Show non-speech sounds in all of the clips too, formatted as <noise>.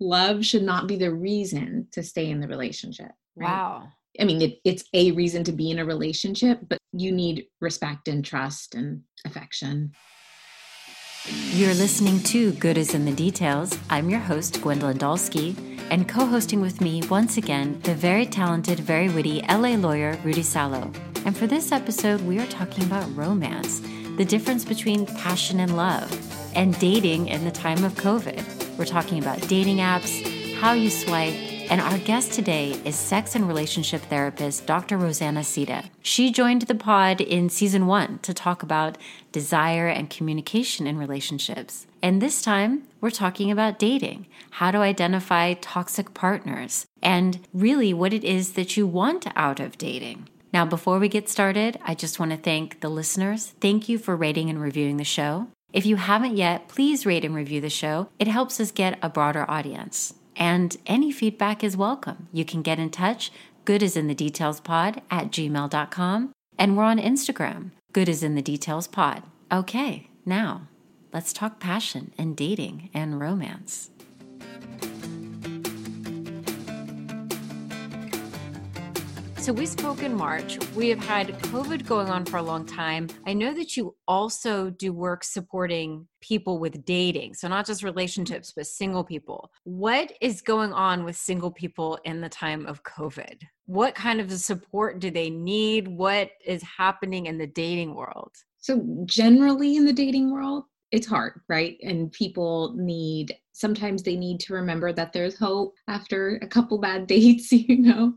love should not be the reason to stay in the relationship. Right? Wow. I mean, it, it's a reason to be in a relationship, but you need respect and trust and affection. You're listening to Good is in the Details. I'm your host, Gwendolyn Dolsky, and co hosting with me once again, the very talented, very witty LA lawyer, Rudy Salo. And for this episode, we are talking about romance, the difference between passion and love, and dating in the time of COVID. We're talking about dating apps, how you swipe, and our guest today is sex and relationship therapist Dr. Rosanna Sita. She joined the pod in season one to talk about desire and communication in relationships. And this time, we're talking about dating, how to identify toxic partners, and really what it is that you want out of dating. Now, before we get started, I just want to thank the listeners. Thank you for rating and reviewing the show. If you haven't yet, please rate and review the show. It helps us get a broader audience. And any feedback is welcome. You can get in touch, good is in the details pod at gmail.com. And we're on Instagram, good is in the details pod. Okay, now let's talk passion and dating and romance. So we spoke in March. We have had COVID going on for a long time. I know that you also do work supporting people with dating. So not just relationships, but single people. What is going on with single people in the time of COVID? What kind of support do they need? What is happening in the dating world? So, generally in the dating world, it's hard, right? And people need sometimes they need to remember that there's hope after a couple bad <laughs> dates, you know.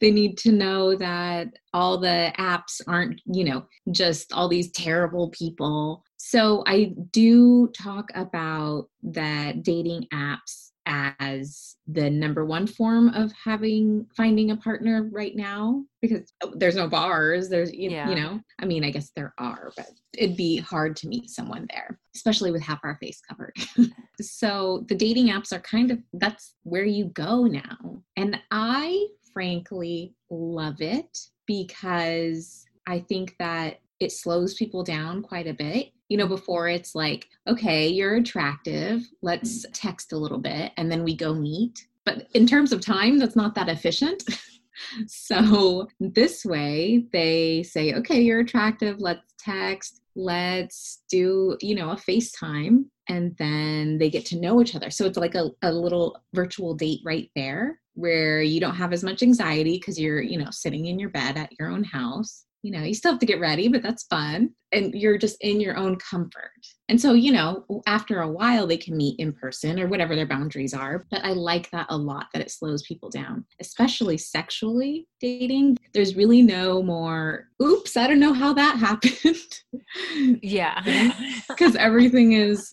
They need to know that all the apps aren't, you know, just all these terrible people. So I do talk about that dating apps as the number one form of having finding a partner right now because oh, there's no bars there's you, yeah. you know i mean i guess there are but it'd be hard to meet someone there especially with half our face covered. <laughs> So the dating apps are kind of that's where you go now. And i frankly love it because i think that it slows people down quite a bit you know, before it's like, okay, you're attractive, let's mm. text a little bit and then we go meet. But in terms of time, that's not that efficient. <laughs> so this way, they say, okay, you're attractive, let's text, let's do, you know, a FaceTime. And then they get to know each other. So it's like a, a little virtual date right there where you don't have as much anxiety because you're, you know, sitting in your bed at your own house you know, you still have to get ready, but that's fun. And you're just in your own comfort. And so, you know, after a while, they can meet in person or whatever their boundaries are. But I like that a lot that it slows people down, especially sexually dating. There's really no more, oops, I don't know how that <laughs> happened. Yeah. <laughs> Because everything is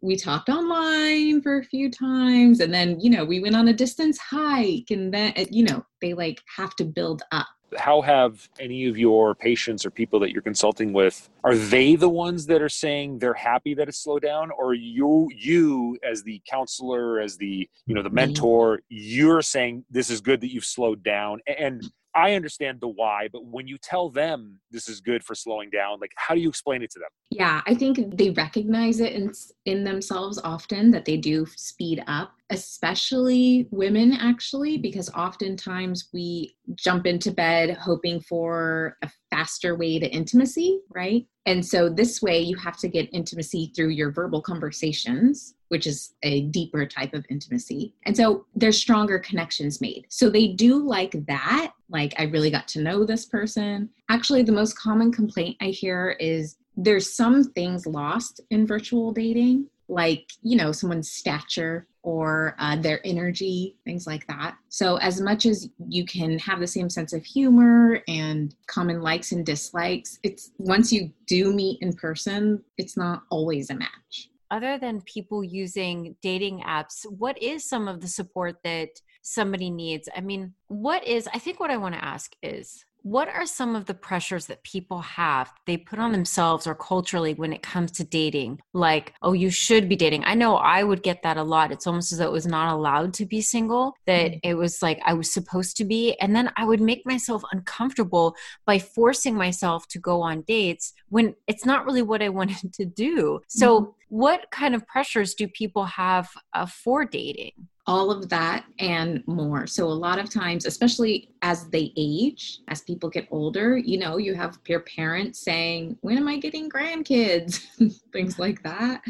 we talked online for a few times and then you know we went on a distance hike and then eh, you know they like have to build up how have any of your patients or people that you're consulting with are they the ones that are saying they're happy that it's slowed down? Or you you as the counselor as the you know the mentor you're saying this is good that you've slowed down. And I understand the why, but when you tell them this is good for slowing down, like how do you explain it to them? Yeah, I think they recognize it in in themselves often that they do speed up, especially women actually because oftentimes we jump into bed hoping for a faster way to intimacy, right? And so this way you have to get intimacy through your verbal conversations which is a deeper type of intimacy. And so there's stronger connections made. So they do like that. Like, I really got to know this person. Actually, the most common complaint I hear is there's some things lost in virtual dating, like, you know, someone's stature or uh, their energy, things like that. So, as much as you can have the same sense of humor and common likes and dislikes, it's once you do meet in person, it's not always a match other than people using dating apps, what is some of the support that somebody needs? I mean, what is, I think what I want to ask is what are some of the pressures that people have they put on themselves or culturally when it comes to dating? Like oh you should be dating. I know i would get that a lot. It's almost as though it was not allowed to be single that mm. it was like i was supposed to be and then i would make myself uncomfortable by forcing myself to go on dates when it's not really what i <laughs> wanted to do. So mm-hmm. what kind of pressures do people have uh, for dating all of that and more. So, a lot of times, especially as they age, as people get older, you know, you have your parents saying, When am I getting grandkids? <laughs> Things like that.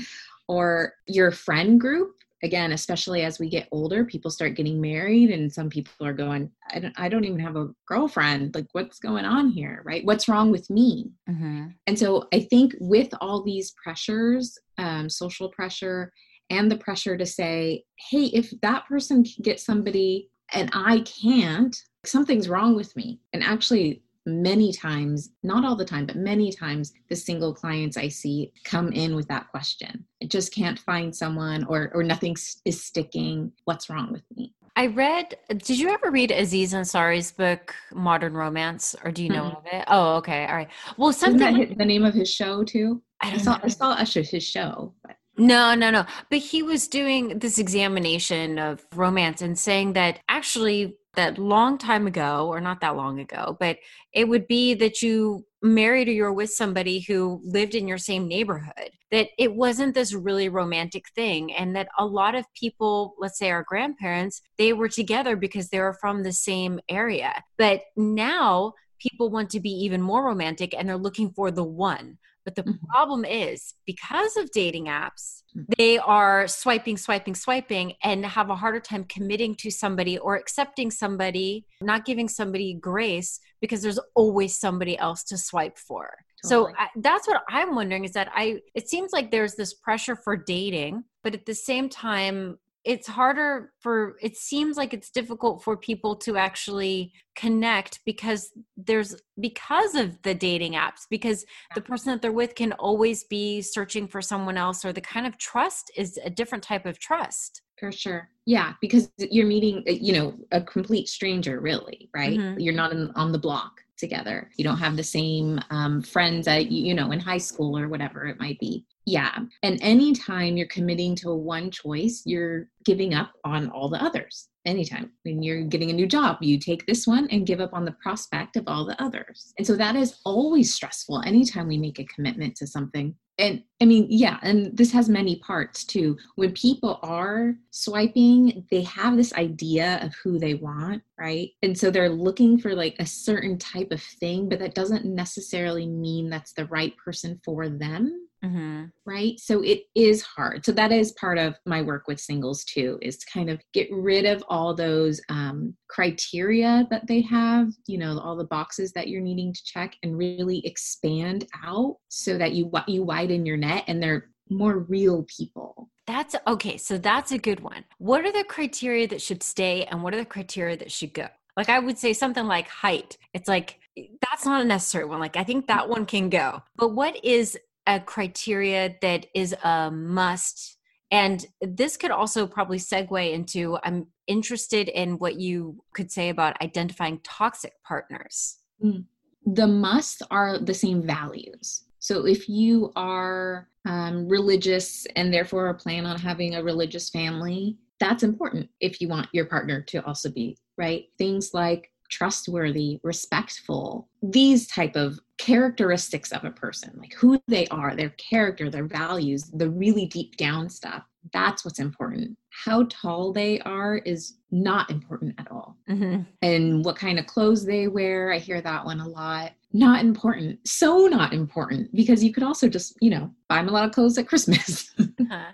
Or your friend group again, especially as we get older, people start getting married, and some people are going, I don't, I don't even have a girlfriend. Like, what's going on here? Right? What's wrong with me? Mm-hmm. And so I think with all these pressures, um, social pressure, and the pressure to say, hey, if that person can get somebody and I can't, something's wrong with me. And actually, many times, not all the time, but many times, the single clients I see come in with that question. I just can't find someone or or nothing is sticking. What's wrong with me? I read. Did you ever read Aziz Ansari's book Modern Romance, or do you know mm-hmm. of it? Oh, okay, all right. Well, something. That the name of his show too? I, I saw. Know. I saw Usher his show. No, no, no. But he was doing this examination of romance and saying that actually that long time ago or not that long ago but it would be that you married or you're with somebody who lived in your same neighborhood that it wasn't this really romantic thing and that a lot of people let's say our grandparents they were together because they were from the same area but now people want to be even more romantic and they're looking for the one but the mm-hmm. problem is because of dating apps, mm-hmm. they are swiping, swiping, swiping, and have a harder time committing to somebody or accepting somebody, not giving somebody grace because there's always somebody else to swipe for. Totally. So I, that's what I'm wondering is that I, it seems like there's this pressure for dating, but at the same time, it's harder for it seems like it's difficult for people to actually connect because there's because of the dating apps because the person that they're with can always be searching for someone else or the kind of trust is a different type of trust. For sure. Yeah because you're meeting uh, you know a complete stranger really right? Mm-hmm. you're not in, on the block together. You don't have the same um, friends that you know in high school or whatever it might be yeah. And anytime you're committing to one choice, you're giving up on all the others. Anytime when you're getting a new job, you take this one and give up on the prospect of all the others. And so that is always stressful anytime we make a commitment to something. And I mean, yeah, and this has many parts too. When people are swiping, they have this idea of who they want, right? And so they're looking for like a certain type of thing, but that doesn't necessarily mean that's the right person for them Mm-hmm. Right. So it is hard. So that is part of my work with singles too, is to kind of get rid of all those um, criteria that they have, you know, all the boxes that you're needing to check and really expand out so that you, you widen your net and they're more real people. That's okay. So that's a good one. What are the criteria that should stay and what are the criteria that should go? Like I would say something like height. It's like that's not a necessary one. Like I think that one can go. But what is a criteria that is a must. And this could also probably segue into i'm interested in what you could say about identifying toxic partners. Mm. the musts are the same values. So if you are um, religious and therefore plan on having a religious family that's important if you want your partner to also be right? Things like trustworthy respectful these type of characteristics of a person like who they are their character their values the really deep down stuff that's what's important. How tall they are is not important at all. Mm-hmm. and what kind of clothes they wear i hear that one a lot. Not important. So not important because you could also just you know buy them a lot of clothes at christmas. <laughs> Uh-huh.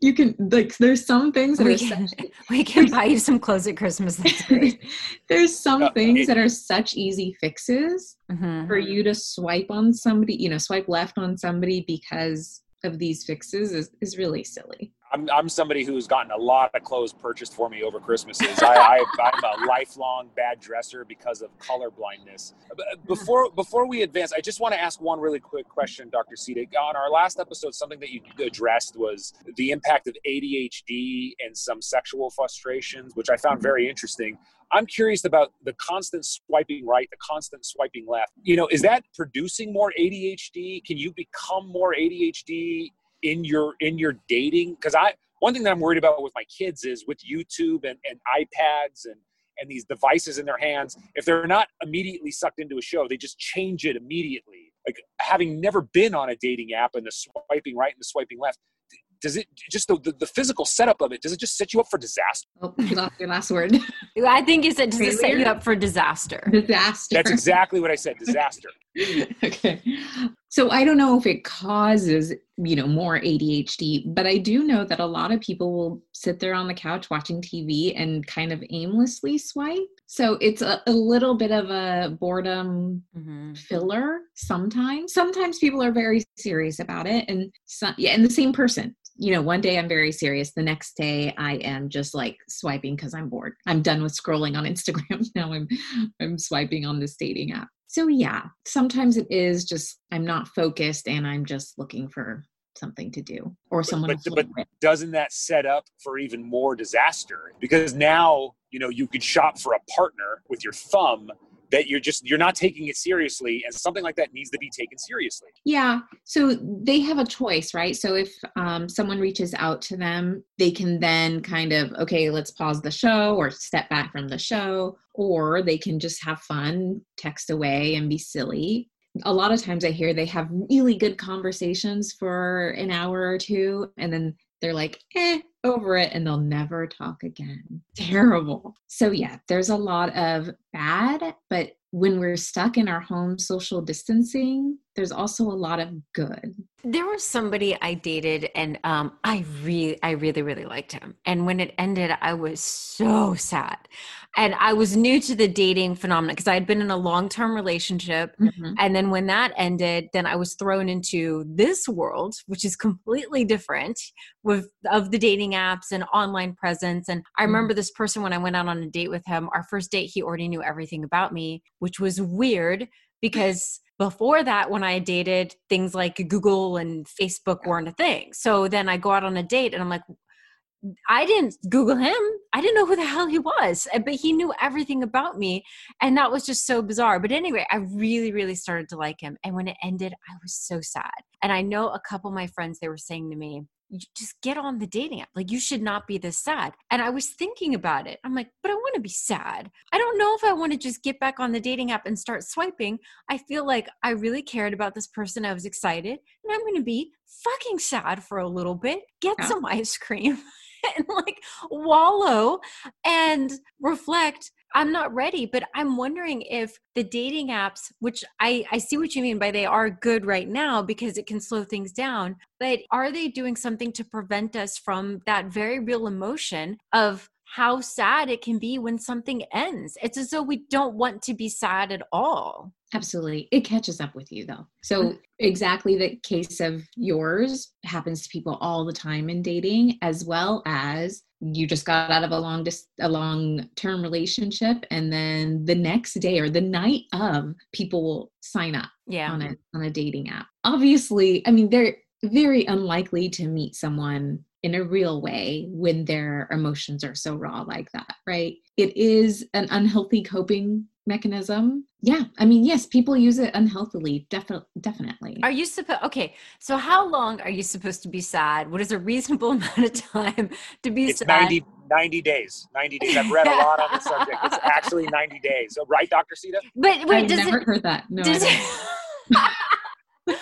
you can like there's some things that we are can, such, <laughs> we can buy you some clothes at christmas that's <laughs> great. There's some uh, things that are such easy fixes mm-hmm. for you to swipe on somebody you know swipe left on somebody because of these fixes is, is really silly I'm, I'm somebody who's gotten a lot of clothes purchased for me over Christmases. <laughs> I, I, am a lifelong bad dresser because of color blindness. Before before we advance, I just want to ask one really quick question, Dr. Sita. On our last episode, something that you addressed was the impact of ADHD and some sexual frustrations, which I found very interesting. I'm curious about the constant swiping right, the constant swiping left. You know, is that producing more ADHD? Can you become more ADHD in your in your dating because i one thing that i'm worried about with my kids is with youtube and, and ipads and and these devices in their hands if they're not immediately sucked into a show they just change it immediately like having never been on a dating app and the swiping right and the swiping left does it just the, the, the physical setup of it does it just set you up for disaster? Oh you lost your last word. I think you said does it set you up for disaster? Disaster. That's exactly what i said disaster <laughs> okay so i don't know if it causes you know more adhd but i do know that a lot of people will sit there on the couch watching tv and kind of aimlessly swipe so it's a, a little bit of a boredom mm-hmm. filler sometimes sometimes people are very serious about it and some, yeah and the same person you know, one day I'm very serious. The next day I am just like swiping because I'm bored. I'm done with scrolling on <laughs> Instagram. now I'm I'm swiping on this dating app. So yeah, sometimes it is just I'm not focused and I'm just looking for something to do or someone but, but, but doesn't that set up for even more disaster? Because now you know you could shop for a partner with your thumb that you're just you're not taking it seriously and something like that needs to be taken seriously. Yeah so they have a choice right? So if um, someone reaches out to them they can then kind of okay let's pause the show or step back from the show or they can just have fun text away and be silly. A lot of times i hear they have really good conversations for an hour or two and then they're like eh over it and they'll never talk again. <laughs> Terrible. So, yeah, there's a lot of bad, but when we're stuck in our home social distancing, there's also a lot of good. There was somebody I dated and um, I really, I really, really liked him. And when it ended, I was so sad. And I was new to the dating phenomenon because I had been in a long-term relationship. Mm-hmm. And then when that ended, then I was thrown into this world, which is completely different with of the dating apps and online presence. And I mm-hmm. remember this person when I went out on a date with him, our first date, he already knew everything about me, which was weird <laughs> because before that when i dated things like google and facebook weren't a thing so then i go out on a date and i'm like I didn't Google him. I didn't know who the hell he was, eh, but he knew everything about me. And that was just so bizarre. But anyway, I really, really started to like him. And when it ended, I was so sad. And I know a couple of my friends, they were saying to me, just get on the dating app. Like, you should not be this sad. And I was thinking about it. I'm like, but I want to be sad. I don't know if I want to just get back on the dating app and start swiping. I feel like I really cared about this person. I was excited. And I'm going to be fucking sad for a little bit, get yeah. some <laughs> ice cream. and like wallow and reflect i'm not ready but i'm wondering if the dating apps which i i see what you mean by they are good right now because it can slow things down but are they doing something to prevent us from that very real emotion of how sad it can be when something ends. It's as though we don't want to be sad at all. Absolutely. It catches up with you though. So exactly the case of yours happens to people all the time in dating as well as you just got out of a long dis- a long term relationship and then the next day or the night of people will sign up yeah. on a on a dating app. Obviously, I mean they're very unlikely to meet someone in a real way when their emotions are so raw like that, right? It is an unhealthy coping mechanism. Yeah, I mean, yes, people use it unhealthily, definitely definitely. Are you supposed Okay, so how long are you supposed to be sad? What is a reasonable <laughs> amount of time to be it's sad? 90, 90 days. 90 days. I've read a lot on the subject. It's <laughs> actually 90 days. So, right, Dr. Sita? But wait, I've never it, heard that. No. Does <laughs>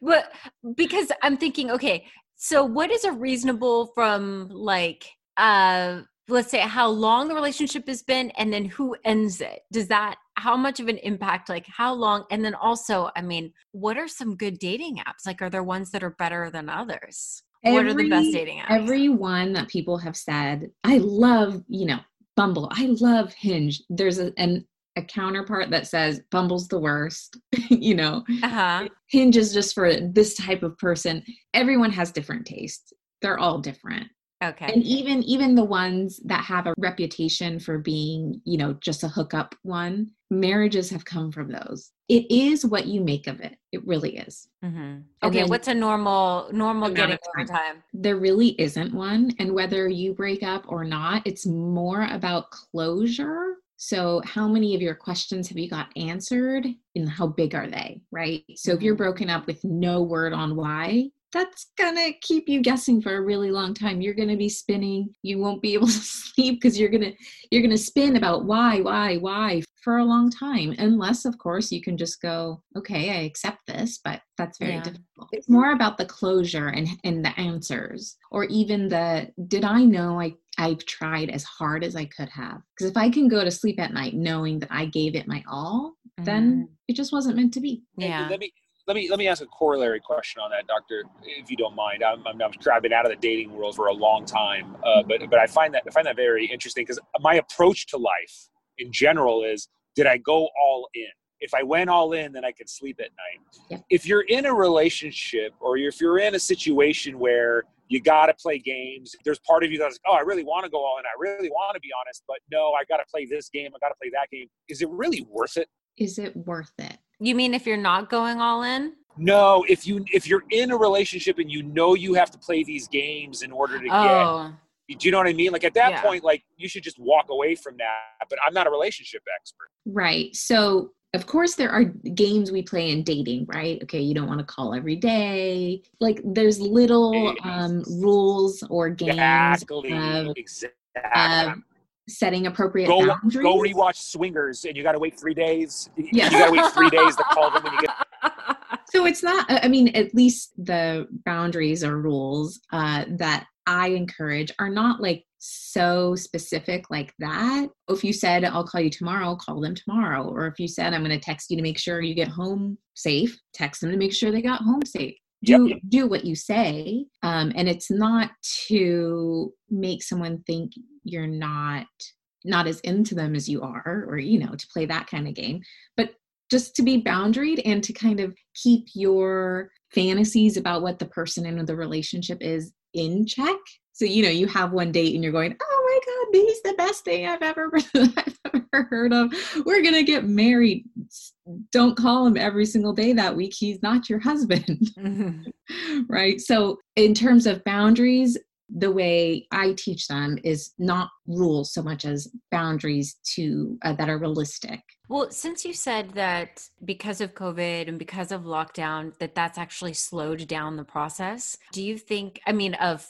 but because I'm thinking, okay, so what is a reasonable from like uh let's say how long the relationship has been and then who ends it? Does that how much of an impact like how long? And then also i mean what are some good dating apps? Like are there ones that are better than others? Every, what are the best dating apps? every one that people have said i love you know bumble i love hinge. There's a, an a counterpart that says Bumble's the worst, <laughs> you know. Uh-huh. Hinge is just for this type of person. Everyone has different tastes. They're all different. Okay. And even even the ones that have a reputation for being, you know, just a hookup one, marriages have come from those. It is what you make of it. It really is. Mm-hmm. Okay, what's a normal normal getting over time? There really isn't one, and whether you break up or not, it's more about closure so, how many of your questions have you got answered and how big are they, right? So, if you're mm-hmm. broken up with no word on why, that's gonna keep you guessing for a really long time. You're gonna be spinning. You won't be able <laughs> to sleep because you're gonna you're gonna spin about why why why for a long time unless of course you can just go okay i accept this but that's very yeah. difficult. It's more about the closure and and the answers or even the did i know i i've tried as hard as i could have? Because if i can go to sleep at night knowing that i gave it my all then mm-hmm. it just wasn't meant to be. Yeah let me let me let me ask a corollary question on that, Doctor, if you don't mind. I'm, I'm, I've been out of the dating world for a long time, uh, but but I find that I find that very interesting because my approach to life in general is: Did I go all in? If I went all in, then I could sleep at night. Yeah. If you're in a relationship or if you're in a situation where you got to play games, there's part of you that's like, oh, I really want to go all in. I really want to be honest, but no, I got to play this game. I got to play that game. Is it really worth it? Is it worth it? You mean if you're not going all in? No, if you if you're in a relationship and you know you have to play these games in order to oh. get do you know what I mean? Like at that yeah. point, like you should just walk away from that. But I'm not a relationship expert. Right. So of course there are games we play in dating, right? Okay, you don't want to call every day. Like there's little um, rules or games exactly. Of, exactly. Uh, setting appropriate go, boundaries. Go rewatch Swingers, and you got to wait three days. Yes. You got to wait three days to call them when you get. <laughs> So it's not. I mean, at least the boundaries or rules uh, that I encourage are not like so specific like that. If you said I'll call you tomorrow, call them tomorrow. Or if you said I'm going to text you to make sure you get home safe, text them to make sure they got home safe do yep. do what you say um, and it's not to make someone think you're not not as into them as you are or you know to play that kind of game but just to be boundaried and to kind of keep your fantasies about what the person in the relationship is in check. So you know you have one date and you're going oh my god he's the best thing i've ever, <laughs> I've ever heard of. We're gonna get married don't call him every single day that week. He's not your husband. <laughs> Mm-hmm. right? So in terms of boundaries the way i teach them is not rules so much as boundaries to uh, that are realistic. Well since you said that because of covid and because of lockdown that that's actually slowed down the process do you think i mean of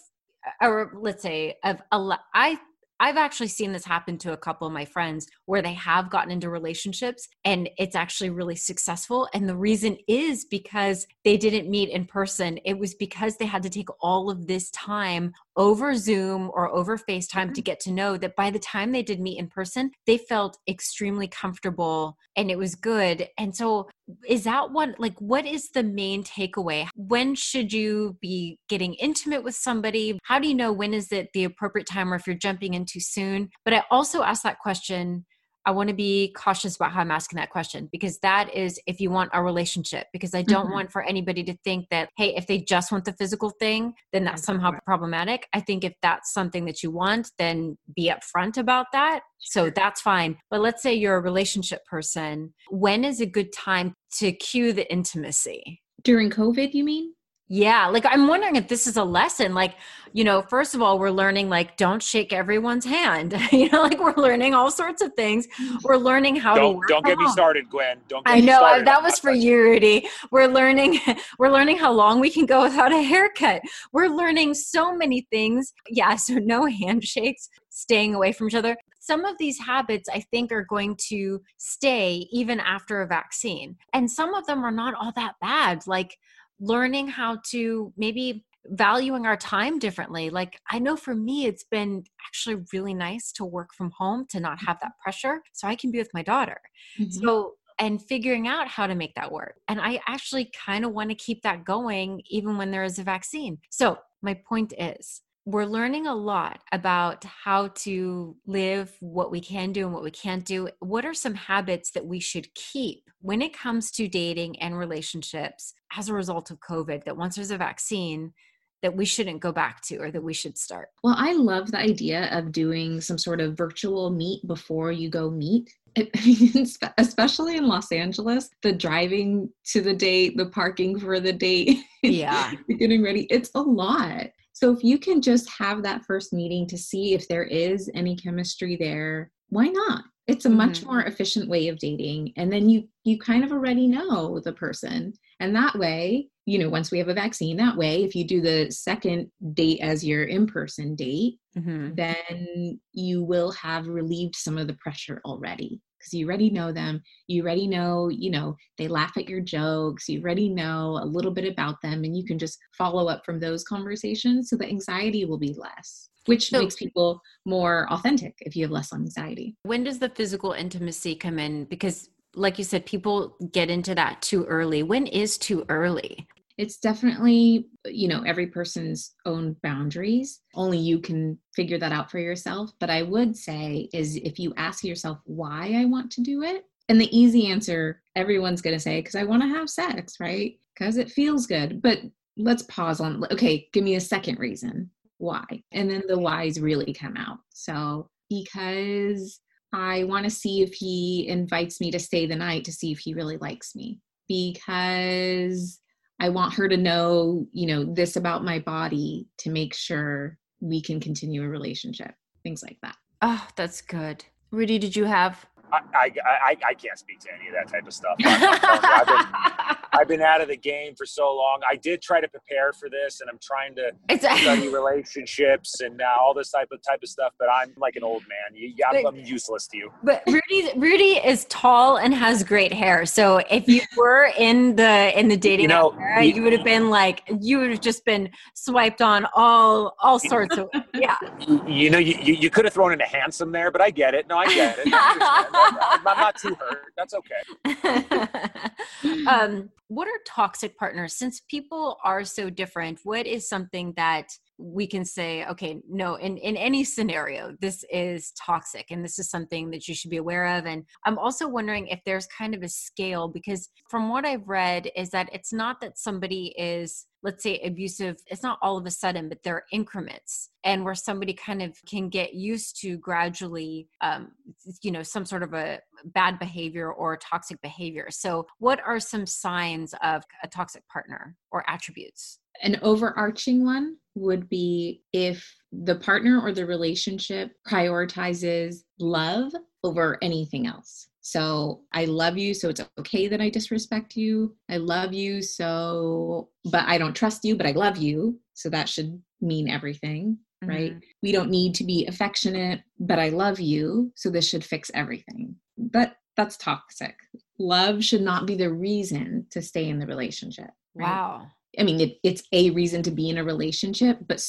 or let's say of a I I've actually seen this happen to a couple of my friends where they have gotten into relationships and it's actually really successful. And the reason is because they didn't meet in person. It was because they had to take all of this time over Zoom or over FaceTime mm-hmm. to get to know that by the time they did meet in person, they felt extremely comfortable and it was good. And so, is that one like what is the main takeaway? When should you be getting intimate with somebody? How do you know when is it the appropriate time or if you're jumping in too soon? But I also ask that question I want to be cautious about how I'm asking that question because that is if you want a relationship. Because I don't mm-hmm. want for anybody to think that, hey, if they just want the physical thing, then that's somehow problematic. I think if that's something that you want, then be upfront about that. So that's fine. But let's say you're a relationship person. When is a good time to cue the intimacy? During COVID, you mean? Yeah, like I'm wondering if this is a lesson. Like, you know, first of all, we're learning like don't shake everyone's hand. <laughs> you know, like we're learning all sorts of things. We're learning how don't, to. Don't get me started, Gwen. Don't. I know started. that was for you, Rudy. We're learning. <laughs> We're learning how long we can go without a haircut. We're learning so many things. Yeah, so no <laughs> handshakes, staying away from each other. Some of these habits, I think, are going to stay even after a vaccine, and some of them are not all that bad. Like learning how to maybe valuing our time differently. Like, I know for me, it's been actually really nice to work from home, to not have that pressure, so I can be with my daughter. Mm-hmm. So, and figuring out how to make that work. And I actually kind of want to keep that going even when there is a vaccine. So, my point is, we're learning a lot about how to live, what we can do and what we can't do. What are some habits that we should keep when it comes to dating and relationships as a result of COVID? That once there's a vaccine, that we shouldn't go back to or that we should start? Well, I love the idea of doing some sort of virtual meet before you go meet. <laughs> especially in Los Angeles, the driving to the date, the parking for the date, <laughs> yeah, getting ready, it's a lot. So if you can just have that first meeting to see if there is any chemistry there why not? It's a mm-hmm. much more efficient way of dating. And then you you kind of already know the person. And that way, you know, once we have a vaccine, that way, if you do the second date as your in-person date, mm-hmm. then you will have relieved some of the pressure already because you already know them. You already know, you know, they laugh at your jokes. You already know a little bit about them, and you can just follow up from those conversations. So the anxiety will be less, which so, makes people more authentic if you have less anxiety. When does the physical intimacy come in? Because like you said, people get into that too early. When is too early? it's definitely you know every person's own boundaries only you can figure that out for yourself but i would say is if you ask yourself why i want to do it and the easy answer everyone's going to say because i want to have sex right because it feels good but let's pause on okay give me a second reason why and then the whys really come out so because i want to see if he invites me to stay the night to see if he really likes me because I want her to know, you know, this about my body to make sure we can continue a relationship. Things like that. Oh, that's good. Rudy, did you have I, I, I, can't speak to any of that type of stuff. <laughs> I've been, I've been out of the game for so long. I did try to prepare for this, and I'm trying to it's, study <laughs> relationships and uh, all this type of type of stuff. But I'm like an old man. You, I'm, I'm useless to you. But Rudy, Rudy is tall and has great hair. So if you were in the in the dating you know, era, you, would have been like you would have just been swiped on all all sorts of yeah. You know, you, you, you could have thrown in a handsome there, but I get it. No, I get it. I I'm not too hurt. That's okay. <laughs> um, what are toxic partners? Since people are so different, what is something that we can say, okay, no, in, in any scenario, this is toxic and this is something that you should be aware of. And I'm also wondering if there's kind of a scale because from what I've read is that it's not that somebody is let's say abusive it's not all of a sudden but there are increments and where somebody kind of can get used to gradually um, you know some sort of a bad behavior or toxic behavior so what are some signs of a toxic partner or attributes an overarching one would be if the partner or the relationship prioritizes love over anything else so I love you, so it's okay that I disrespect you. I love you, so, but I don't trust you, but I love you. So that should mean everything, mm-hmm. right? We don't need to be affectionate, but I love you. So this should fix everything. But that's toxic. Love should not be the reason to stay in the relationship. Right? Wow. I mean, it, it's a reason to be in a relationship, but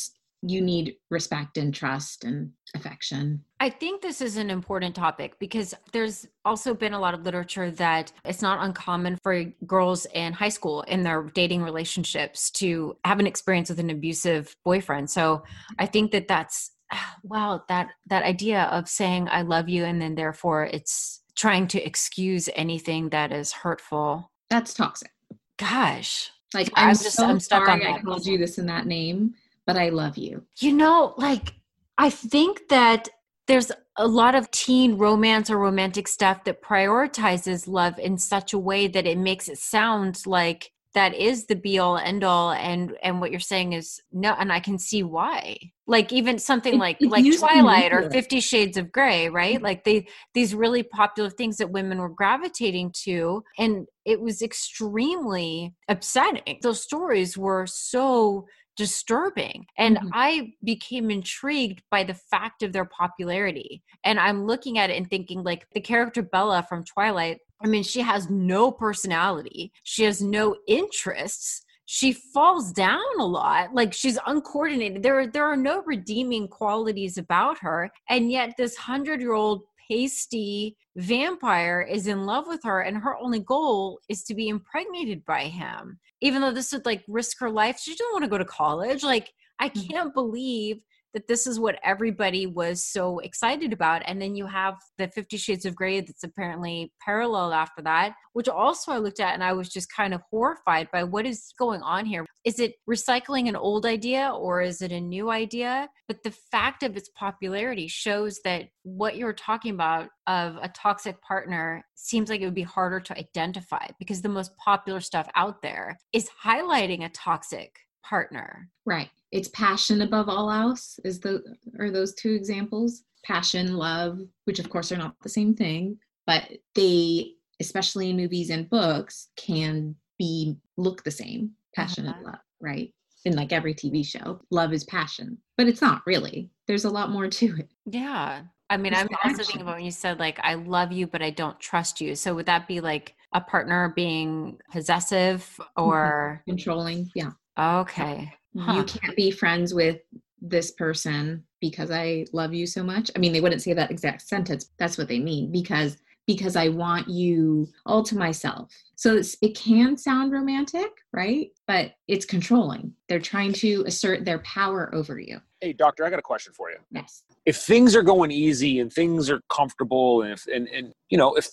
you need respect and trust and affection. I think this is an important topic because there's also been a lot of literature that it's not uncommon for girls in high school in their dating relationships to have an experience with an abusive boyfriend. So I think that that's <sighs> wow, that that idea of saying I love you and then therefore it's trying to excuse anything that is hurtful. That's toxic. Gosh. Like I'm, I'm just so I'm stuck sorry on that. I called you this in that name but I love you. You know, like I think that there's a lot of teen romance or romantic stuff that prioritizes love in such a way that it makes it sound like that is the be all end all and and what you're saying is no and i can see why. Like even something like it, like twilight or 50 shades of gray right? Mm-hmm. like they these really popular things that women were gravitating to and it was extremely upsetting. Those stories were so disturbing. And mm-hmm. I became intrigued by the fact of their popularity. And I'm looking at it and thinking, like, the character Bella from Twilight, I mean, she has no personality, she has no interests. She falls down a lot. Like she's uncoordinated. There, there are no redeeming qualities about her. And yet, this hundred year old pasty vampire is in love with her and her only goal is to be impregnated by him even though this would like risk her life she doesn't want to go to college like i mm-hmm. can't believe that this is what everybody was so excited about. And then you have the Fifty Shades of Grey that's apparently parallel after that, which also I looked at and I was just kind of horrified by what is going on here. Is it recycling an old idea or is it a new idea? But the fact of its popularity shows that what you're talking about of a toxic partner seems like it would be harder to identify because the most popular stuff out there is highlighting a toxic partner. Right. It's passion above all else is the are those two examples. passion, love, which of course are not the same thing, but they, especially in movies and books, can be look the same passion and love, right? In like every TV show, love is passion, but it's not really. There's a lot more to it. Yeah. I mean, I'm also thinking about when you said like I love you, but I don't trust you. So would that be like a partner being possessive Mm-hmm. or Controlling, yeah. okay? Huh. You can't be friends with this person because I love you so much. I mean, they wouldn't say that exact sentence. That's what they mean because because I want you all to myself. So it's, it can sound romantic, right? But it's controlling. They're trying to assert their power over you. Hey, doctor, I got a question for you. Yes. if things are going easy and things are comfortable and if and, and you know if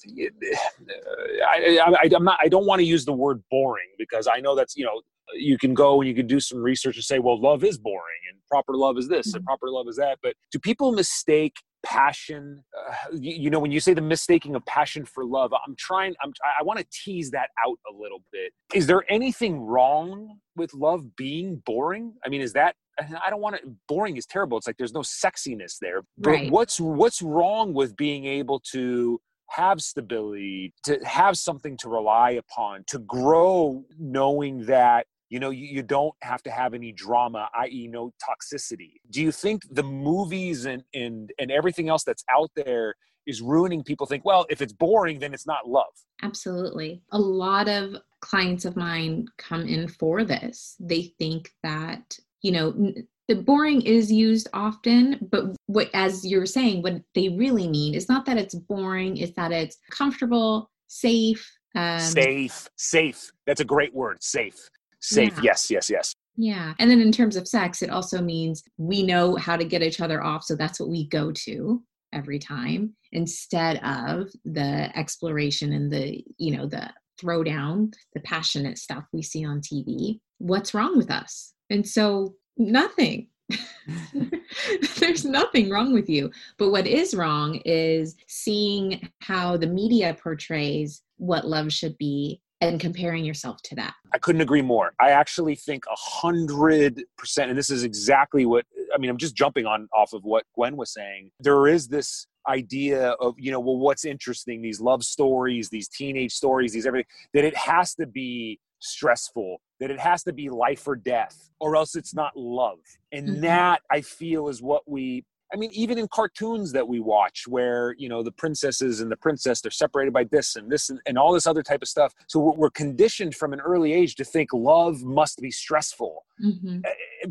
I, <sighs> I, I I'm not I don't want to use the word boring because I know that's you know you can go and you can do some research and say well love is boring and proper love is this and Mhm. proper love is that. But do people mistake passion uh, you, you know when you say the mistaking of passion for love i'm trying i'm i want to tease that out a little bit. Is there anything wrong with love being boring? I mean is that i don't want to boring is terrible. It's like there's no sexiness there. But Right. what's what's wrong with being able to have stability to have something to rely upon to grow knowing that you know you, you don't have to have any drama i.e no toxicity do you think the movies and and and everything else that's out there is ruining people think well if it's boring then it's not love Absolutely. A lot of clients of mine come in for this. They think that, you know, n- the boring is used often, but what, as you're saying, what they really mean is not that it's boring, it's that it's comfortable, safe. Um, safe safe that's a great word safe safe Yeah. yes yes yes Yeah. And then in terms of sex, it also means we know how to get each other off. So that's what we go to every time instead of the exploration and the, you know, the throwdown, the passionate stuff we see on TV. What's wrong with us? And so nothing. <laughs> There's nothing wrong with you. But what is wrong is seeing how the media portrays what love should be and comparing yourself to that. I couldn't agree more. I actually think a hundred percent, and this is exactly what I mean. I'm just jumping on off of what Gwen was saying. There is this idea of you know, well, what's interesting? These love stories, these teenage stories, these everything. That it has to be stressful. That it has to be life or death, or else it's not love. And Mhm. that I feel is what we I mean, even in cartoons that we watch, where you know the princesses and the princess they're separated by this and this and, and all this other type of stuff. So we're, we're conditioned from an early age to think love must be stressful Mhm.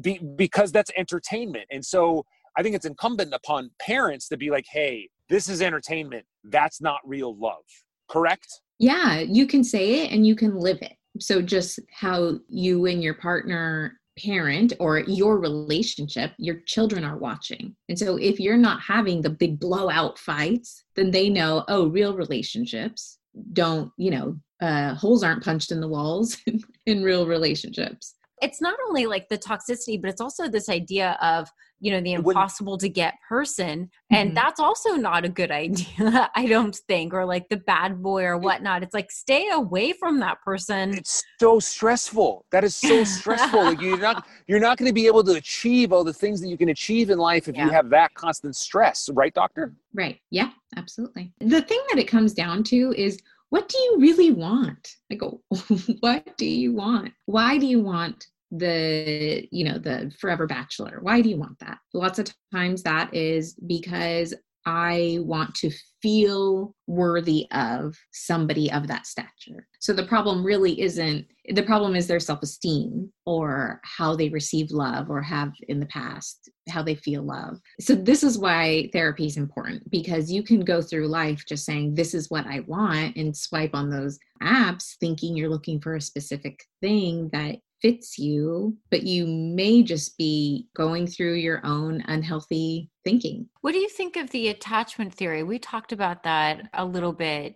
be, because that's entertainment. And so I think it's incumbent upon parents to be like, "Hey, this is entertainment. That's not real love." Correct? Yeah, you can say it and you can live it. So just how you and your partner parent or your relationship, your children are watching. And so if you're not having the big blowout fights, then they know, oh, real relationships don't, you know, uh, holes aren't punched in the walls <laughs> in real relationships. It's not only like the toxicity, but it's also this idea of you know the It wouldn't- impossible to get person, and Mhm. that's also not a good <laughs> idea. I don't think, or like the bad boy or whatnot. It's like stay away from that person. It's so stressful. That is so stressful. like you're not <laughs> you're not going to be able to achieve all the things that you can achieve in life if you have that constant stress, right, doctor? Right. Yeah, absolutely. The thing that it comes down to is what do you really want? I go, <laughs> what do you want? Why do you want the, you know, the forever bachelor? Why do you want that? Lots of times that is because I want to feel worthy of somebody of that stature. So the problem really isn't, the problem is their self esteem or how they receive love or have in the past, how they feel love. So this is why therapy is important because you can go through life just saying, This is what I want, and swipe on those apps thinking you're looking for a specific thing that fits you, but you may just be going through your own unhealthy thinking. What do you think of the attachment theory? We talked about that a little bit.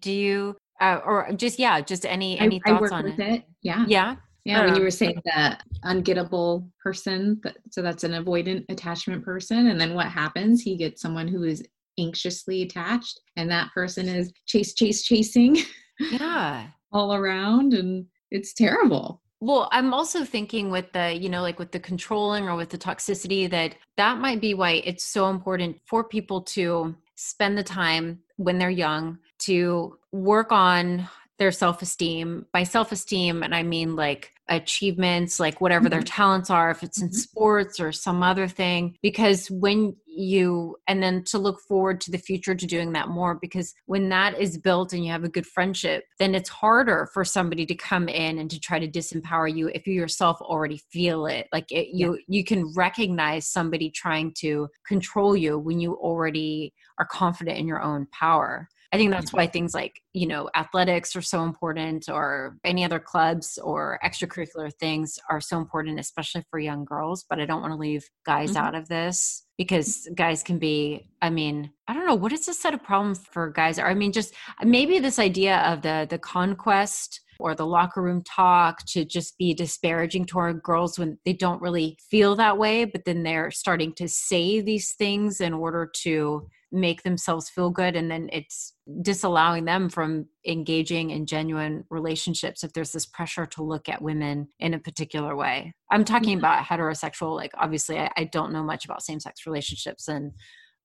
Do you, uh, or just yeah, just any any I, I thoughts work on with it? it. Yeah. Yeah. Yeah, when you were saying the ungettable person, so that's an avoidant attachment person. And then what happens? He gets someone who is anxiously attached, and that person is chase, chase, chasing Yeah. <laughs> all around. And it's terrible. Well, I'm also thinking with the, you know, like with the controlling or with the toxicity that that might be why it's so important for people to spend the time when they're young to work on their self-esteem. By self-esteem and I mean like achievements, like whatever mm-hmm. their talents are, if it's in mm-hmm. sports or some other thing. Because when you, and then to look forward to the future to doing that more, because when that is built and you have a good friendship, then it's harder for somebody to come in and to try to disempower you if you yourself already feel it. Like it, you, yeah. you can recognize somebody trying to control you when you already are confident in your own power. I think that's why things like, you know, athletics are so important or any other clubs or extracurricular things are so important, especially for young girls. But I don't want to leave guys mm-hmm. out of this because guys can be, I mean, I don't know, what is the set of problems for guys? I mean, just maybe this idea of the the conquest or the locker room talk to just be disparaging toward girls when they don't really feel that way, but then they're starting to say these things in order to make themselves feel good and then it's disallowing them from engaging in genuine relationships if there's this pressure to look at women in a particular way. I'm talking about heterosexual like obviously I, I don't know much about same-sex relationships and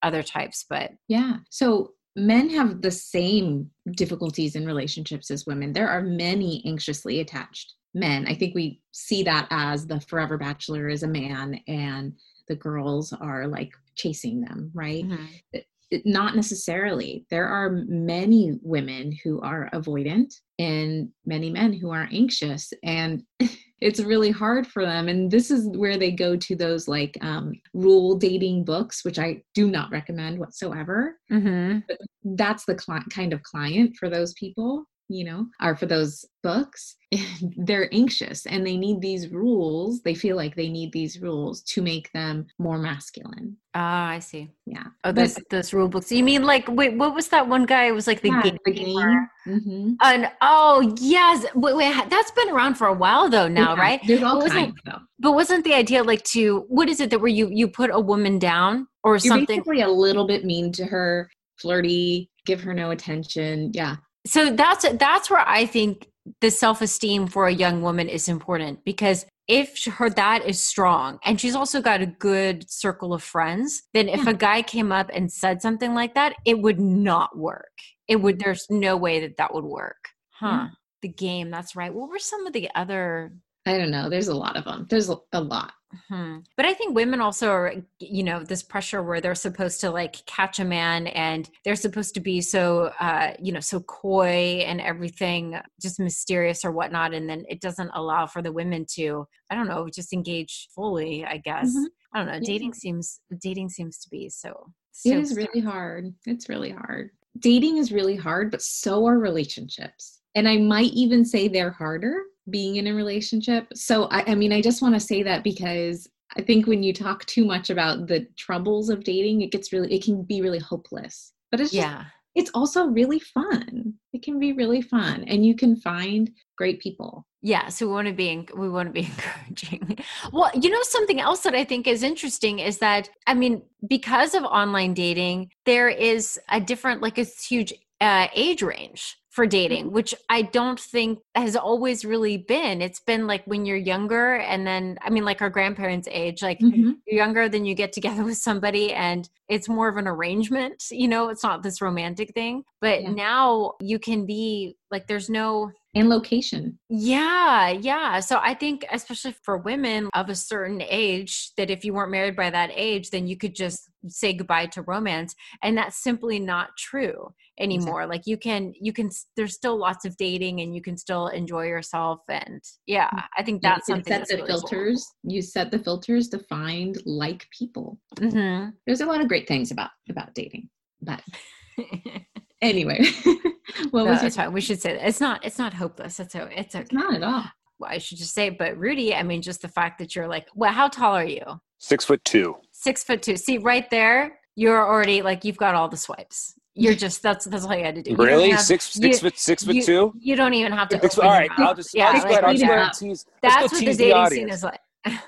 other types but yeah so men have the same difficulties in relationships as women. There are many anxiously attached men. I think we see that as the forever bachelor is a man and the girls are like chasing them right? Mm-hmm not necessarily. There are many women who are avoidant and many men who are anxious, and <laughs> it's really hard for them. And this is where they go to those like um, rule dating books, which I do not recommend whatsoever. Mm-hmm. But that's the cl- kind of client for those people you know, are for those books, <laughs> they're anxious and they need these rules. They feel like they need these rules to make them more masculine. Ah, I see. Yeah. Oh, those but, those rule books. You mean like wait, what was that one guy? It was like the yeah, game. The game. Mm-hmm. And oh yes, wait, wait, that's been around for a while though now, yeah, right? There's all kinds though. But wasn't the idea like to what is it that where you you put a woman down or You're something? Basically, a little bit mean to her, flirty, give her no attention. Yeah so that's that's where i think the self-esteem for a young woman is important because if her that is strong and she's also got a good circle of friends then if yeah. a guy came up and said something like that it would not work it would mm-hmm. there's no way that that would work huh yeah. the game that's right what were some of the other i don't know there's a lot of them there's a lot Hmm. But I think women also are, you know, this pressure where they're supposed to like catch a man and they're supposed to be so, uh, you know, so coy and everything just mysterious or whatnot. And then it doesn't allow for the women to, I don't know, just engage fully, I guess. Mm-hmm. I don't know. Dating seems, dating seems to be so. so it is really hard. It's really hard. Dating is really hard, but so are relationships. And I might even say they're harder being in a relationship. So, I, I mean, I just want to say that because I think when you talk too much about the troubles of dating, it gets really, it can be really hopeless. But it's just, yeah. It's also really fun. It can be really fun, and you can find great people. Yeah, so we want to be we want to be <laughs> encouraging. Well, you know something else that I think is interesting is that I mean because of online dating, there is a different like a huge uh, age range for dating, which I don't think has always really been. It's been like when you're younger, and then I mean, like our grandparents' age, like mm-hmm. you're younger, then you get together <laughs> with somebody, and it's more of an arrangement. You know, it's not this romantic thing. But yeah. now you can be like, there's no and location. Yeah, yeah. So I think, especially for women of a certain age, that if you weren't married by that age, then you could just say goodbye to romance. And that's simply not true anymore. Exactly. Like you can, you can, there's still lots of dating and you can still enjoy yourself. And yeah, mm, I think that's something set the really filters. Cool. You set the filters to find like people. Mm-hmm. There's a lot of great things about, about dating, but <laughs> anyway <laughs> what no, was it fine. we should say that. it's not it's not hopeless it's, a, it's okay it's not at all well, i should just say but rudy i mean just the fact that you're like well how tall are you six foot two six foot two see right there you're already like you've got all the swipes you're just that's that's all you had to do. Really, have, six six you, foot six foot you, two. You don't even have to. all right, I'll just yeah. I'll just like, go ahead, I'll just go tease, that's what the dating scene is like. <laughs>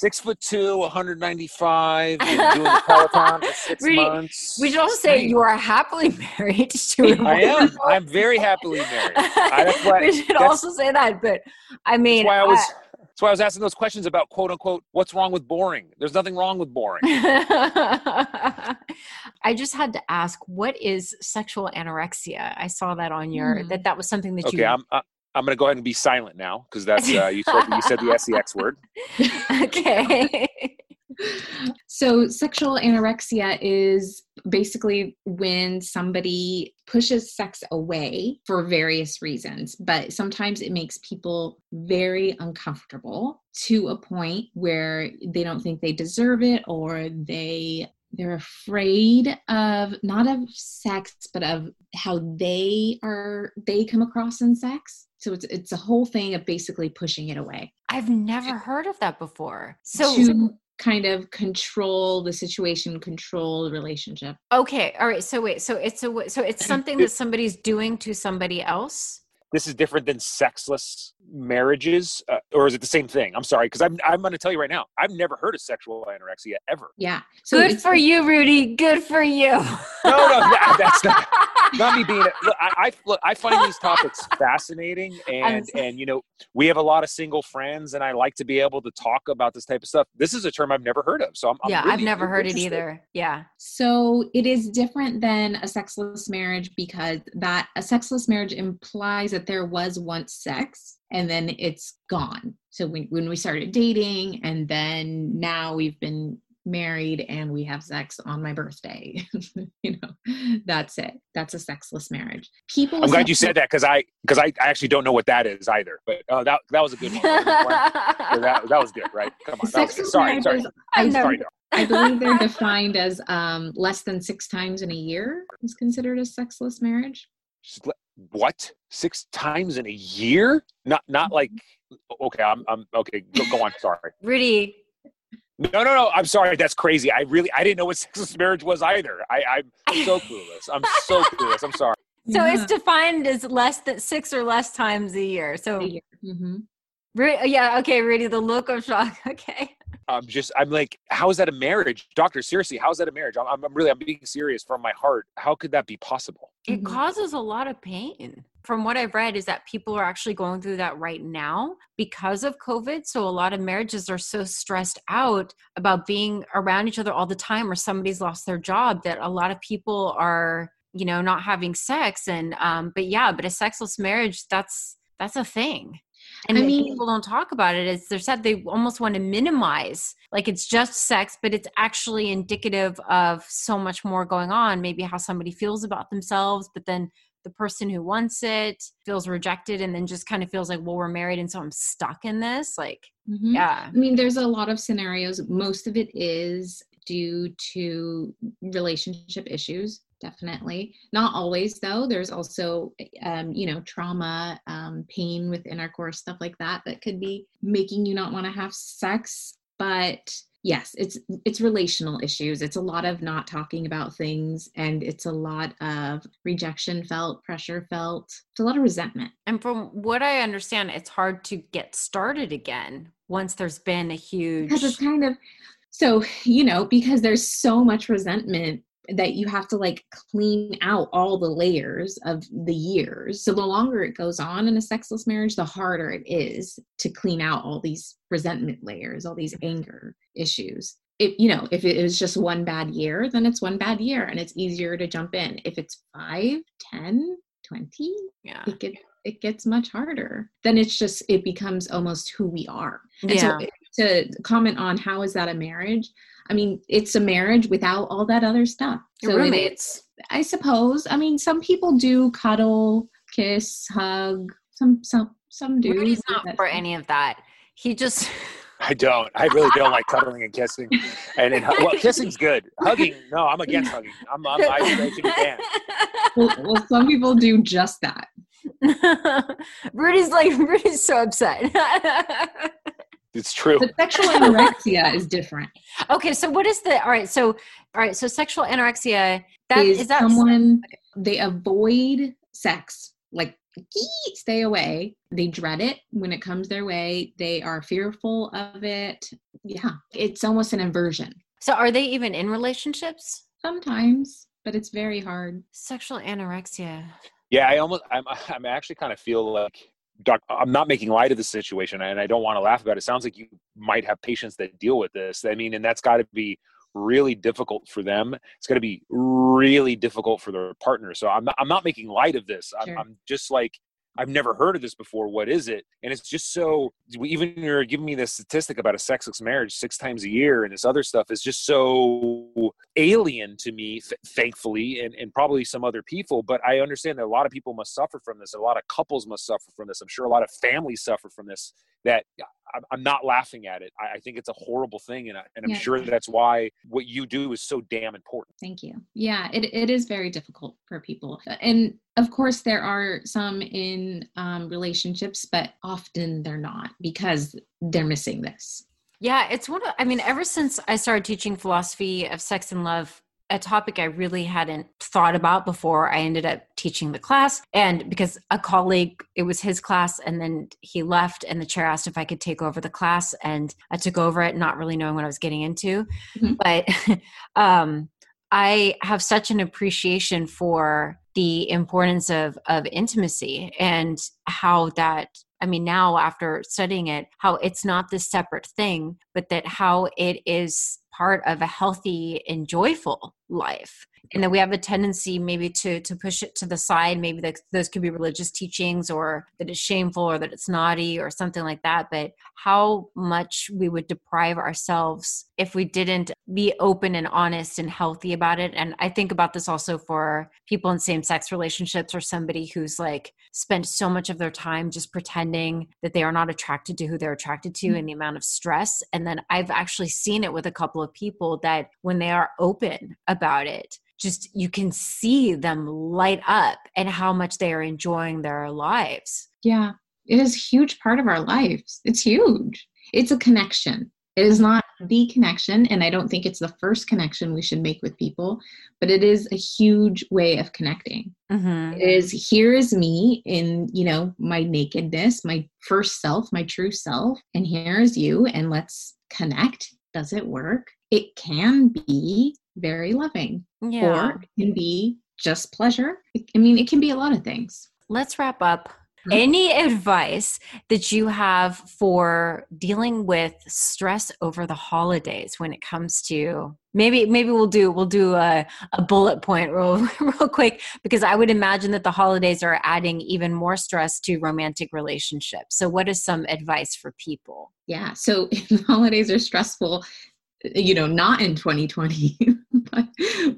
six foot two, 195, doing the Peloton for <laughs> six Rudy, months. We should also say you are happily <laughs> married to a I am. I'm very happily <laughs> married. I, we should also say that, but I mean, that's why I was. I- That's why I was asking those questions about quote unquote what's wrong with boring. There's nothing wrong with boring. I just had to ask, what is sexual anorexia? I saw that on your Hmm. that that was something that Okay, you. I'm. I'm going to go ahead and be silent now because that's uh, you said you said the <laughs> sex word. okay. So, sexual anorexia is basically when somebody pushes sex away for various reasons, but sometimes it makes people very uncomfortable to a point where they don't think they deserve it or they they're afraid of not of sex but of how they are they come across in sex so it's it's a whole thing of basically pushing it away I've never heard of that before. So to kind of control the situation, control the relationship. okay, all right. So wait, so it's a so it's <clears throat> something that somebody's doing to somebody else. This is different than sexless marriages, uh, or is it the same thing? I'm sorry because I'm I'm going to tell you right now. I've never heard of sexual anorexia ever. Yeah. So Good for you, Rudy. Good for you. <laughs> No, no, that- that's not. <laughs> not me being look, I, I look, I find these topics <laughs> fascinating and sorry. and you know we have a lot of single friends and I like to be able to talk about this type of stuff. This is a term I've never heard of, so I'm, I'm yeah, I've really never heard it either. Yeah. So it is different than a sexless marriage because that a sexless marriage implies that there was once sex and then it's gone. So we, when we started dating and then now we've been married and we have sex on my birthday. <laughs> you know, that's it. That's a sexless marriage. People I'm glad you said that because I because I actually don't know what that is either. But uh, that that was a good one. that, <laughs> that was good, right? Come on, that was good. Sexless Sorry, sorry, marriages, I, I've sorry. no. I believe they're defined as um, less than six times in a year is considered a sexless marriage. Just let- What? Six times in a year? Not not like. Okay, I'm I'm okay. Go, go on. Sorry. <laughs> Rudy, No, no, no. I'm sorry. That's crazy. I really I didn't know what <laughs> sexless marriage was either. I I'm so <laughs> clueless. I'm so clueless. I'm sorry. so Yeah. it's defined as less than six or less times a year. So, A year. Mhm. Ru- yeah, okay, Rudy, the look of shock. Okay. I'm just I'm like, how is that a marriage, doctor? Seriously, how is that a marriage? I'm, I'm really I'm being serious from my heart. How could that be possible? It Mhm. causes a lot of pain. From what I've read, is that people are actually going through that right now because of COVID. So a lot of marriages are so stressed out about being around each other all the time, or somebody's lost their job, that a lot of people are, you know, not having sex. And um, but yeah, but a sexless marriage, that's that's a thing. And I mean- people don't talk about it. As they're said, they almost want to minimize, like it's just sex, but it's actually indicative of so much more going on. Maybe how somebody feels about themselves, but then the person who wants it feels rejected and then just kind of feels like, well, we're married and so I'm stuck in this. Like, Mhm. yeah. I mean, there's a lot of scenarios. Most of it is due to relationship issues, definitely. Not always, though. There's also, um, you know, trauma, um, pain with intercourse, stuff like that, that could be making you not want to have sex. But yes, it's it's relational issues. It's a lot of not talking about things, and it's a lot of rejection felt, pressure felt. It's a lot of resentment. And from what I understand, it's hard to get started again once there's been a huge. because it's kind of so you know because there's so much resentment that you have to like clean out all the layers of the years. So the longer it goes on in a sexless marriage the harder it is to clean out all these resentment layers all these anger issues. If you know if it was just one bad year then it's one bad year and it's easier to jump in. If it's 5 10 20 yeah. it gets it gets much harder. Then it's just it becomes almost who we are. And Yeah. so to comment on how is that a marriage? I mean, it's a marriage without all that other stuff. Your So it- roommates. I suppose. I mean, some people do cuddle, kiss, hug. Some some some do. Rudy's not for any of that. He just. <laughs> I don't. I really don't like cuddling and kissing. And then, well, kissing's good. Hugging, no, I'm against hugging. I'm, I'm I, I should be banned. Well, well, some people do just that. <laughs> Rudy's like <laughs> Rudy's so upset. It's true. But sexual <laughs> anorexia is different. okay, so what is the all right? So all right, so sexual anorexia that is is that someone they avoid sex like stay away. They dread it when it comes their way. They are fearful of it. Yeah, it's almost an inversion. So, are they even in relationships? Sometimes, but it's very hard. Sexual anorexia. Yeah, I almost, I'm, I'm actually kind of feel like doc, I'm not making light of the situation and I don't want to laugh about it. it. Sounds like you might have patients that deal with this. I mean, and that's got to be really difficult for them. It's going to be really difficult for their partner. So I'm not, I'm not making light of this. I'm, I'm just like I've never heard of this before. What is it? And it's just so even you're giving me this statistic about a sexless marriage six times a year and this other stuff is just so alien to me, th- thankfully, and, and probably some other people. But I understand that a lot of people must suffer from this. A lot of couples must suffer from this. I'm sure a lot of families suffer from this. That I'm not laughing at it. I think it's a horrible thing, and, I, and I'm yeah. sure that's why what you do is so damn important. Thank you. Yeah, it, it is very difficult for people, and of course there are some in um, relationships, but often they're not because they're missing this. Yeah, it's one of. I mean, ever since I started teaching philosophy of sex and love a topic I really hadn't thought about before I ended up teaching the class. And because a colleague, it was his class, and then he left, and the chair asked if I could take over the class. And I took over it, not really knowing what I was getting into. Mm-hmm. But <laughs> um, I have such an appreciation for the importance of, of intimacy and how that I mean, now after studying it, how it's not this separate thing, but that how it is part of a healthy and joyful life. And that we have a tendency maybe to to push it to the side. Maybe those could be religious teachings or that it's shameful or that it's naughty or something like that. But how much we would deprive ourselves if we didn't be open and honest and healthy about it and i think about this also for people in same sex relationships or somebody who's like spent so much of their time just pretending that they are not attracted to who they're attracted to mm-hmm. and the amount of stress and then i've actually seen it with a couple of people that when they are open about it just you can see them light up and how much they are enjoying their lives. Yeah, it is a huge part of our lives. It's huge. It's a connection. It is not the connection, and I don't think it's the first connection we should make with people, but it is a huge way of connecting. Mm-hmm. It is here is me in you know my nakedness, my first self, my true self, and here is you, and let's connect. Does it work? It can be very loving yeah. or it can be just pleasure. I mean, it can be a lot of things. Let's wrap up. <laughs> Any advice that you have for dealing with stress over the holidays when it comes to maybe maybe we'll do we'll do a, a bullet point <laughs> real real quick because I would imagine that the holidays are adding even more stress to romantic relationships. So what is some advice for people? Yeah, so <laughs> holidays are stressful, you know not in 2020 <laughs> but,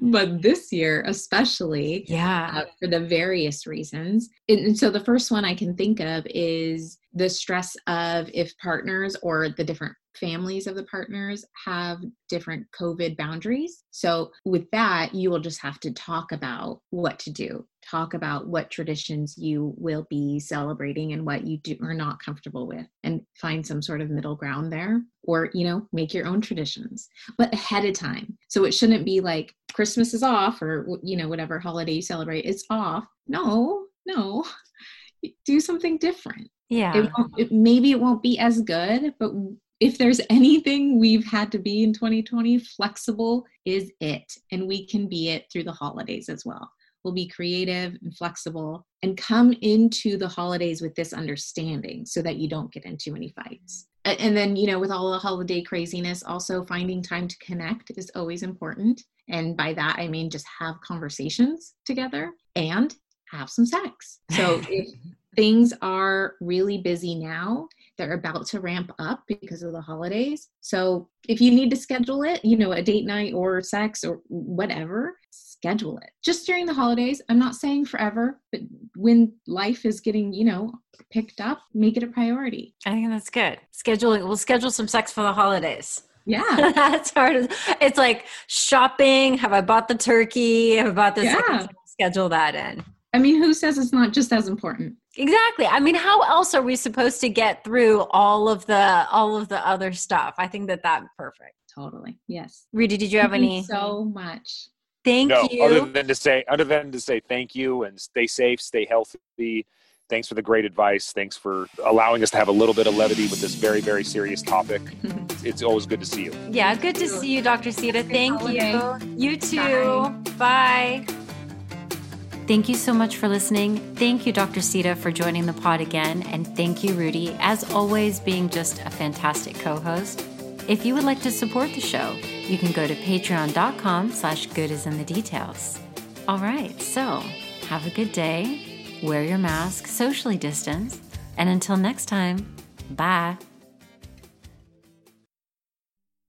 but this year especially yeah. uh, for the various reasons. And, and so the first one i can think of is the stress of if partners or the different families of the partners have different COVID boundaries. So, with that, you will just have to talk about what to do, talk about what traditions you will be celebrating and what you do, are not comfortable with, and find some sort of middle ground there. Or, you know, make your own traditions, but ahead of time. So, it shouldn't be like Christmas is off or, you know, whatever holiday you celebrate, it's off. No, no. <laughs> Do something different. Yeah. It, it maybe it won't be as good, but if there's anything we've had to be in 2020, flexible is it. And we can be it through the holidays as well. We'll be creative and flexible and come into the holidays with this understanding so that you don't get into any fights. And then, you know, with all the holiday craziness, also finding time to connect is always important. And by that, I mean just have conversations together and have some sex. So <laughs> if things are really busy now, they're about to ramp up because of the holidays. So if you need to schedule it, you know, a date night or sex or whatever, schedule it just during the holidays. I'm not saying forever, but when life is getting, you know, picked up, make it a priority. I think that's good. Scheduling, we'll schedule some sex for the holidays. Yeah. <laughs> that's hard. It's like shopping. Have I bought the turkey? Have I bought this? Yeah. Schedule that in. I mean, who says it's not just as important? Exactly. I mean, how else are we supposed to get through all of the all of the other stuff? I think that that's perfect. Totally. Yes. Rita, did you have thank any? You so much. Thank no, you. Other than to say, other than to say thank you and stay safe, stay healthy, Thanks for the great advice. Thanks for allowing us to have a little bit of levity with this very, very serious topic. <laughs> it's always good to see you. Yeah, good to see you, Dr. Sita. Thank you. You too. Bye. Bye. Thank you so much for listening. Thank you, Dr. Sita, for joining the pod again. And thank you, Rudy, as always, being just a fantastic co-host. If you would like to support the show, you can go to patreon.com slash good is in the details. All right, so have a good day, wear your mask, socially distance, and until next time, bye.